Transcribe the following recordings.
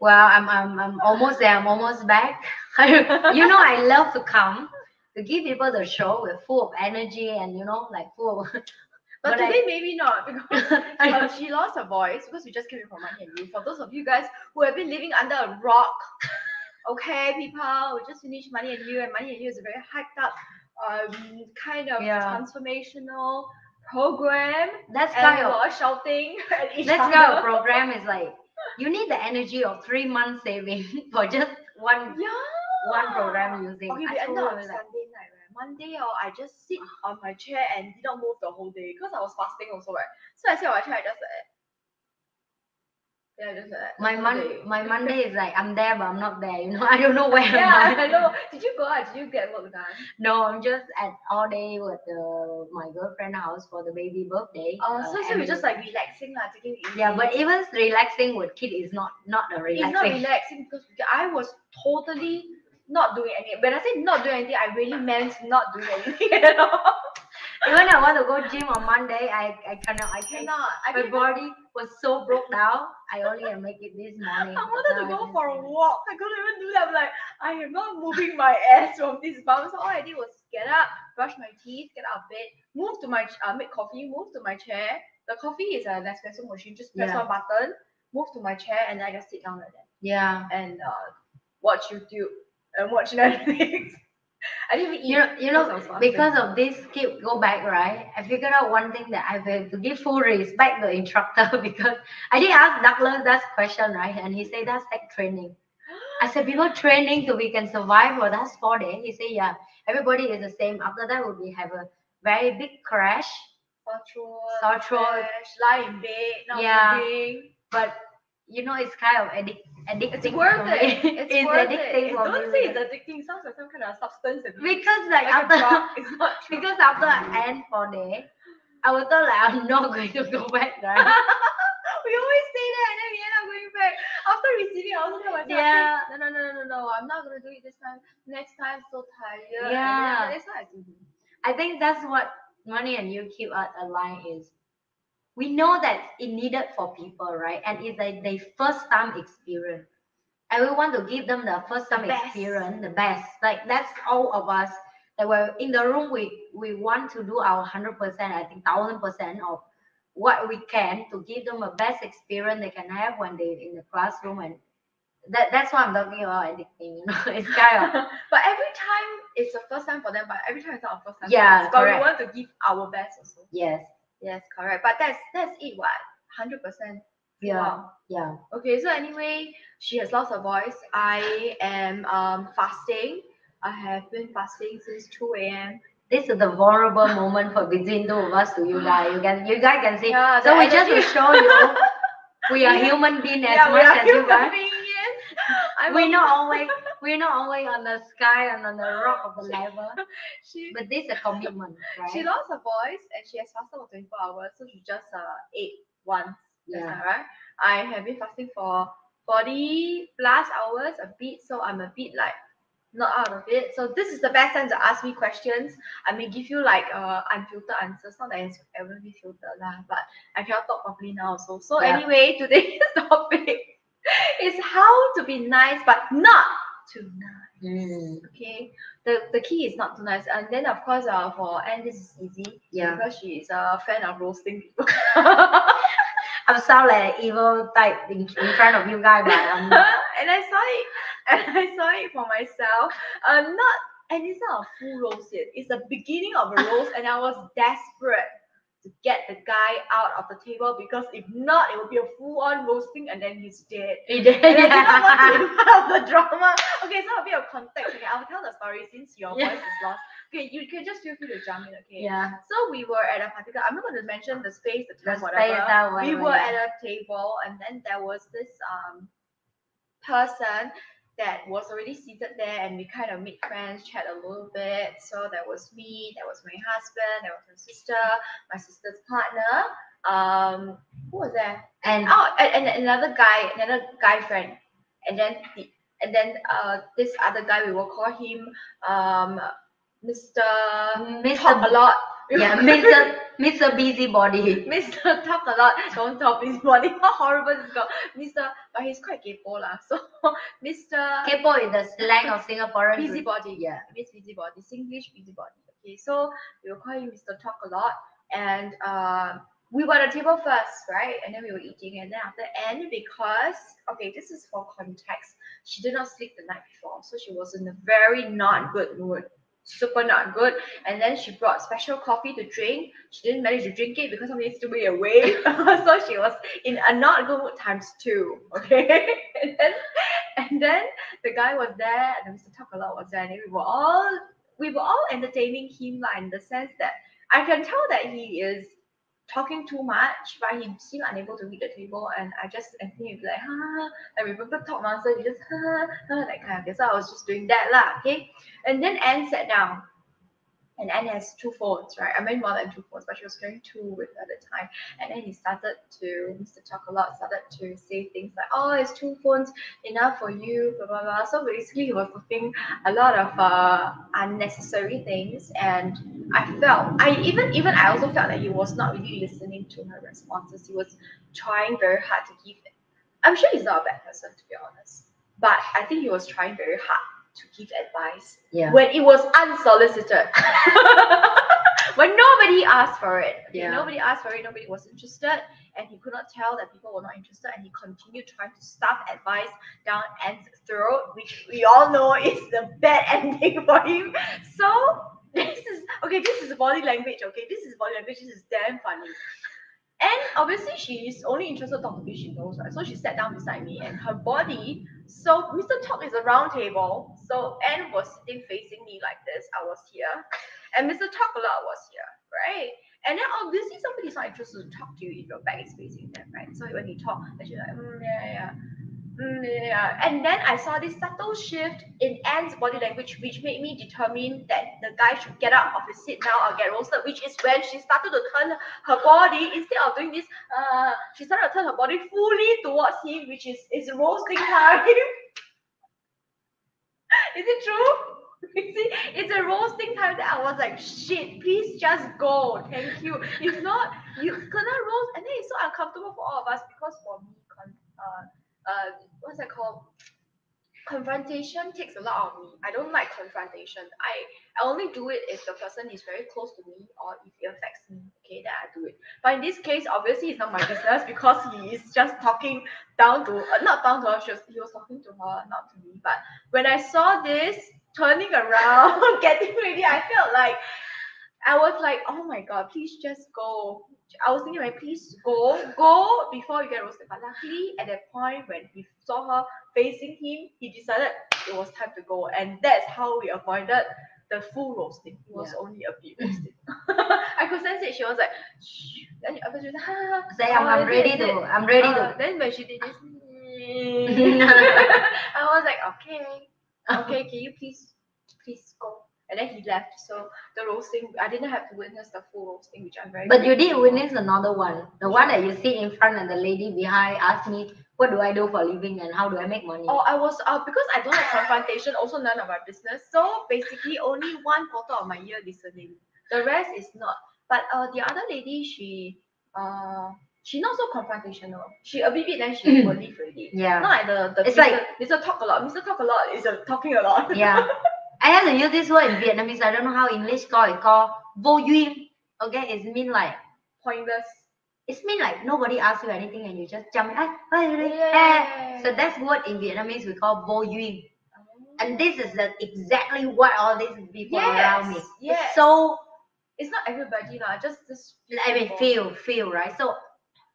Well, I'm, I'm, I'm almost there. I'm almost back. you know, I love to come to give people the show We're full of energy and you know, like full of. But, But I- today maybe not because uh, she lost her voice because we just came in from Money and You. For those of you guys who have been living under a rock, okay, people, we just finished Money and You, and Money and You is a very hyped up, um, kind of Yeah. transformational program. That's And kind we of shouting at each That's other. of program is like you need the energy of three months saving for just one Yeah. one program using. Okay, I told like, Sunday night, right? Monday, oh, I just sit on my chair and did not move the whole day because I was fasting also, right? So I sit on my chair, I just like. Yeah, just like my whole mon my Monday is like I'm there but I'm not there. You know, I don't know where Yeah, I. Know. Did you go out? Did you get work done? No, I'm just at all day with the, my girlfriend house for the baby birthday. Oh, uh, so, so and you're just like relaxing, lah, taking it easy. yeah, but even relaxing with kid is not not a relaxing. it's not relaxing. relaxing because I was totally not doing anything. When I say not doing anything, I really meant not doing anything at all. Even I want to go to gym on Monday, I I cannot. I cannot. I My body was so broke down. I only can make it this morning. I wanted to go for a walk. I couldn't even do that. I'm like, I am not moving my ass from this bum. So all I did was get up, brush my teeth, get out of bed, move to my uh, make coffee, move to my chair. The coffee is an espresso machine. Just press Yeah. one button, move to my chair, and then I just sit down like that Yeah. and uh, watch YouTube and watch Netflix. I didn't. You know, you know, because of this keep go back, right? I figured out one thing that I have to give full respect the instructor because I did ask Douglas that question, right? And he said that's like training. I said people training to we can survive for that four days. He said, yeah, everybody is the same. After that, we have a very big crash, sore throat, Sore throat. lie in bed, not Yeah. but you know, it's kind of addic- addicting. It's worth for it. It's, it's worth addicting it. for Don't me say it's because- addicting. It sounds like some kind of substance because like, like after drug. It's not true. because after I end four day, I was thought like I'm not going to go back, right? we always say that and then we end up going back. After receiving, I also tell myself, Yeah. no, no, no, no, no, no, I'm not gonna do it this time. Next time, so tired. Yeah. And that's what I do. I think that's what money and you keep us aligned is. We know that it needed for people, right? And it's like their first time experience. And we want to give them the first time best. experience, the best. Like that's all of us that were in the room. We we want to do our hundred percent, I think thousand percent of what we can to give them a best experience they can have when they're in the classroom and that, that's what I'm talking about addicting, you know. It's kind of but every time it's the first time for them, but every time it's not our first time. Yeah. But we want to give our best also. yes. Yes, correct. But that's that's it. What? Hundred percent. Yeah. Yeah. Okay, so anyway, she has lost her voice. I am um fasting. I have been fasting since 2 a.m. this is the vulnerable moment for between two of us to you guys. You can you guys can see. Yeah, so we just to show you we are human beings as yeah, we much as you guys. beings. I'm We're not always we're not always on the sky and on the rock of the level. She But this is a commitment, right? she lost her voice and she has fasted for 24 hours, so she just uh ate once. Yeah. right. I have been fasting for 40 plus hours, a bit, so I'm a bit like not out of it. So this is the best time to ask me questions. I may give you like uh unfiltered answers, not that it's ever be filtered lah, but I cannot talk properly now also. So Yeah. anyway, today's topic is how to be nice but not too nice. Mm, Okay, the the key is not too nice, and then of course, uh, for Anne, this is easy yeah. because she is a fan of roasting people. I'm sound like an evil type in, in front of you guys, but I'm not. and I saw it, and I saw it for myself. Uh, not, and it's not a full roast yet. It's the beginning of a roast, and I was desperate to get the guy out of the table because if not, it would be a full-on roasting, and then he's dead. You did, And I did not want to yeah. be part of the drama. Okay, so a bit of context. Okay, I'll tell the story since your Yeah. voice is lost. Okay, you can just feel free to jump in. Okay. yeah. So we were at a particular. I'm not going to mention the space, the The whatever. space that we were yeah. at a table, and then there was this um person that was already seated there, and we kind of made friends, chat a little bit. So that was me, that was my husband, that was my sister, my sister's partner. Um, who was there? And Oh, and, and another guy, another guy friend, and then the, and then uh this other guy we will call him um Mr. Mr. Talk a lot. Yeah, Mr. Mr. Busybody. Mr. Talk a lot, don't talk busybody. How horrible this girl. Mr. But he's quite kepo lah. So Mr. Kepo is the slang of Singaporean. Busybody. Yeah. Miss Busybody. Singlish Busybody. Okay, so we will call him Mr. Talk a lot. And uh, we were at the table first, right? And then we were eating. And then after and because okay, this is for context. She did not sleep the night before, so she was in a very not good mood. Super not good. And then she brought special coffee to drink. She didn't manage to drink it because somebody threw it away. so she was in a not good mood times two. Okay. and then and then the guy was there and Mr. Talk a lot was there and we were all we were all entertaining him like in the sense that I can tell that he is talking too much, but he seemed unable to read the table, and I just and he would be like, ha, like remember talk nonsense, we just ha, ha, that kind of thing. So I was just doing that lah, okay. And then Anne sat down, and Anne has two phones, right? I mean more than two phones, but she was carrying two with her at the time. And then he started to Mr. Talk a lot started to say things like, oh, it's two phones enough for you, blah blah blah. So basically, he was talking a lot of uh, unnecessary things, and I felt I even even I also felt that he was not really listening to her responses. He was trying very hard to give. I'm sure he's not a bad person to be honest, but I think he was trying very hard to give advice Yeah. when it was unsolicited. when nobody asked for it. Okay, Yeah. Nobody asked for it, nobody was interested, and he could not tell that people were not interested, and he continued trying to stuff advice down Anne's throat, which we all know is the bad ending for him. So this is okay, this is body language, okay? This is body language, this is damn funny. And obviously she is only interested to talk to me, she knows, right? So she sat down beside me and her body, so Mr. Talk is a round table. So Anne was sitting facing me like this. I was here. And Mr. Talk lot was here, right? And then obviously somebody's not interested to talk to you if your back is facing them, right? So when he talked, and she's like, mm, yeah, yeah. Yeah. And then I saw this subtle shift in Anne's body language, which made me determine that the guy should get out of his seat now or get roasted, which is when she started to turn her body, instead of doing this, uh, she started to turn her body fully towards him, which is, is roasting time. is it true? See, it's a roasting time that I was like, shit, please just go. Thank you. If not, you cannot roast. And then it's so uncomfortable for all of us because for me, uh, uh, what's that called? Confrontation takes a lot of me. I don't like confrontation. I, I only do it if the person is very close to me or if it affects me. Okay, then I do it. But in this case, obviously, it's not my business because he is just talking down to, uh, not down to her, she was, he was talking to her, not to me. But when I saw this turning around, getting ready, I felt like I was like, oh my god, please just go. I was thinking, like, please go, go before you get roasted. But luckily, at that point when he saw her facing him, he decided it was time to go, and that's how we avoided the full roasting. It was Yeah. only a bit roasting. I could sense it. She was like, Shh. then after she was like, ha, Say I'm, oh, I'm ready to. I'm ready Uh, to. Then when she did this, I was like, okay, okay, can you please, please go? And then he left. So the roasting, I didn't have to witness the full roasting, which I'm very. But you did witness another one. The one that you see in front and the lady behind asked me, "What do I do for a living and how do I make money?" Oh, I was uh, because I don't like confrontation. Also, none of my business. So basically, only one quarter of my year listening. The rest is not. But uh, the other lady, she uh, she not so confrontational. She a bit bit, then she will leave already. Yeah. Not like the the It's Mr. like- Mr. Talk a lot. Mr. Talk a lot is a talking a lot. yeah. I have to use this word in Vietnamese. I don't know how English call it. Called vô duyên. Okay, it mean like Pointless. it's mean like nobody asks you anything and you just jump. Ah, ah. So that's what in Vietnamese we call vô duyên. And this is the, exactly what all these people around me. Yes, yes. It's so it's not everybody lah. Just this. I mean feel feel right. So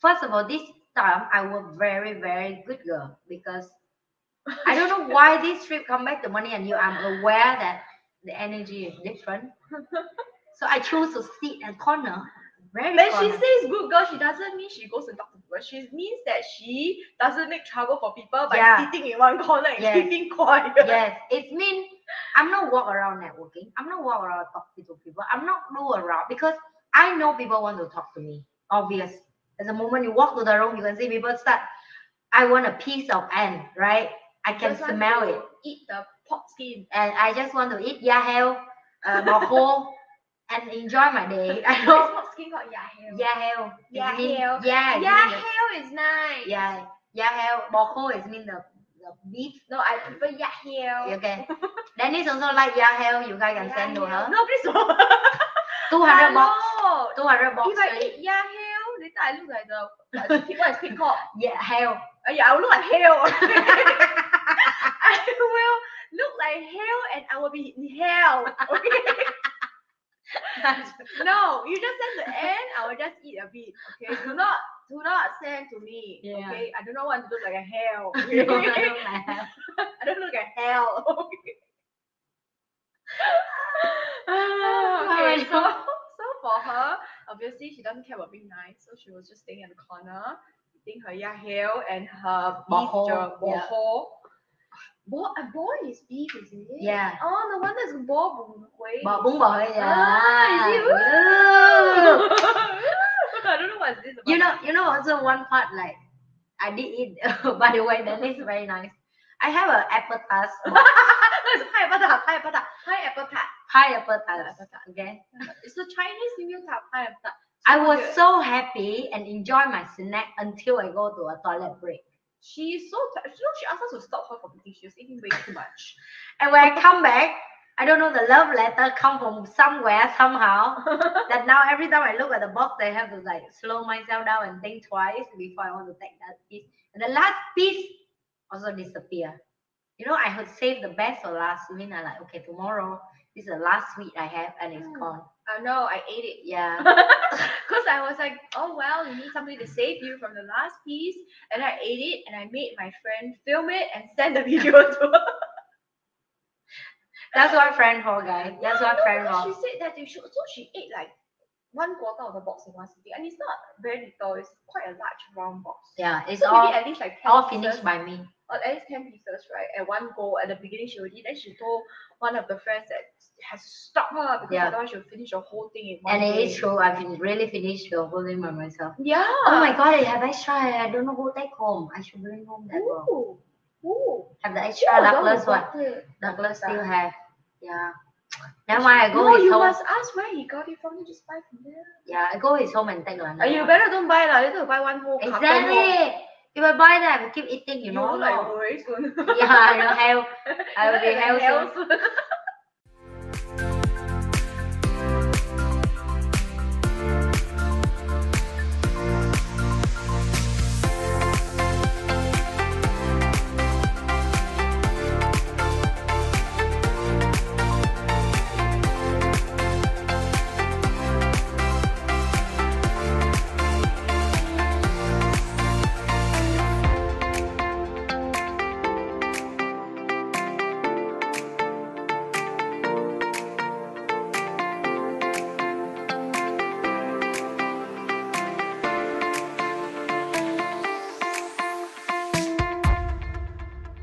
first of all, this time I was very very good girl because I don't know why this trip come back to money and you. I'm aware that the energy is different. so I choose to sit in corner. Very When she says good girl, she doesn't mean she goes and talk to people. She means that she doesn't make trouble for people by Yeah. sitting in one corner and Yes. keeping quiet. yes, it means I'm not walk around networking. I'm not walk around talking to people. I'm not do around because I know people want to talk to me. Obvious. At the moment you walk to the room, you can see people start. I want a piece of ant, right? I can Just smell it, Eat the pork skin. and I just want to eat ya heo, uh, bò khô, and enjoy my day. I don't. not skin called. Yeah, hell. It Yeah, mean- hell. Yeah, the- hell is nice. yeah, yeah, hell. Bò khô is mean the the beef. No, I prefer yeah hell. Okay. Dennis also like yeah hell. You guys can send to her. No, please don't. Two hundred box. Hello. Two hundred box. If I eat yeah hell, later I look like the what is pig called? Yeah, hell. Uh, yeah, I will look like hell. I will look like hell and I will be in hell. Okay. no, you just send the end, I will just eat a bit. Okay. Do not do not send to me. Yeah. Okay. I do not want to look like a hell. No, I don't like hell. I don't look like hell. Okay. Oh okay, so so for her, obviously she doesn't care about being nice, so she was just staying in the corner, eating her yahel and her beef Boho, yeah. boho. Bo, a boy is beef, is it? Yeah. Oh, no wonder it's bo quấy. Bò bún bò yeah. Ah, is it? I don't know what is this about. You know, you know also one part like I did eat. by the way, that is very nice. I have a apple tart. box. That's pineapple tart, pineapple tart, pineapple tart. Pineapple tart. Pineapple tart. Okay. It's the Chinese New Year tart, pineapple tart. I was good. so happy and enjoy my snack until I go to a toilet break. She's so tired. You know, she asked us to stop her from eating. She was eating way too much. And when I come back, I don't know the love letter come from somewhere somehow. that now every time I look at the box, I have to like slow myself down and think twice before I want to take that piece. And the last piece also disappear. You know, I would save the best for last. I mean, I like okay, tomorrow this is the last sweet I have and it's Mm. gone. I know, I ate it. Yeah. Because I was like, oh well, you need somebody to save you from the last piece. And I ate it and I made my friend film it and send the video to her. That's what friend for guys. That's what No, friend because. She said that they should, so she ate like one quarter of the box in one sitting. And it's not very little, it's quite a large round box. Yeah, it's so all at least like 10 all pieces, finished by me. or at least 10 pieces, right? At one go. At the beginning, she eat. Then she told one of the friends that has to stop her because Yeah. otherwise she'll finish the whole thing in one And it day. is true. I've been really finished the whole thing by myself. Yeah. Oh my god, I have extra. I don't know who take home. I should bring home that one. Ooh. Ooh. Have the extra Douglas one. Douglas still have. Yeah. Now why I go no, his you home. must ask where he got it from. You just buy from there. Yeah, I go his home and take one. Uh, you better don't buy lah. Later buy one whole. Exactly. If I buy that, I will keep eating. You You know. like soon. yeah, I will have. I will be healthy.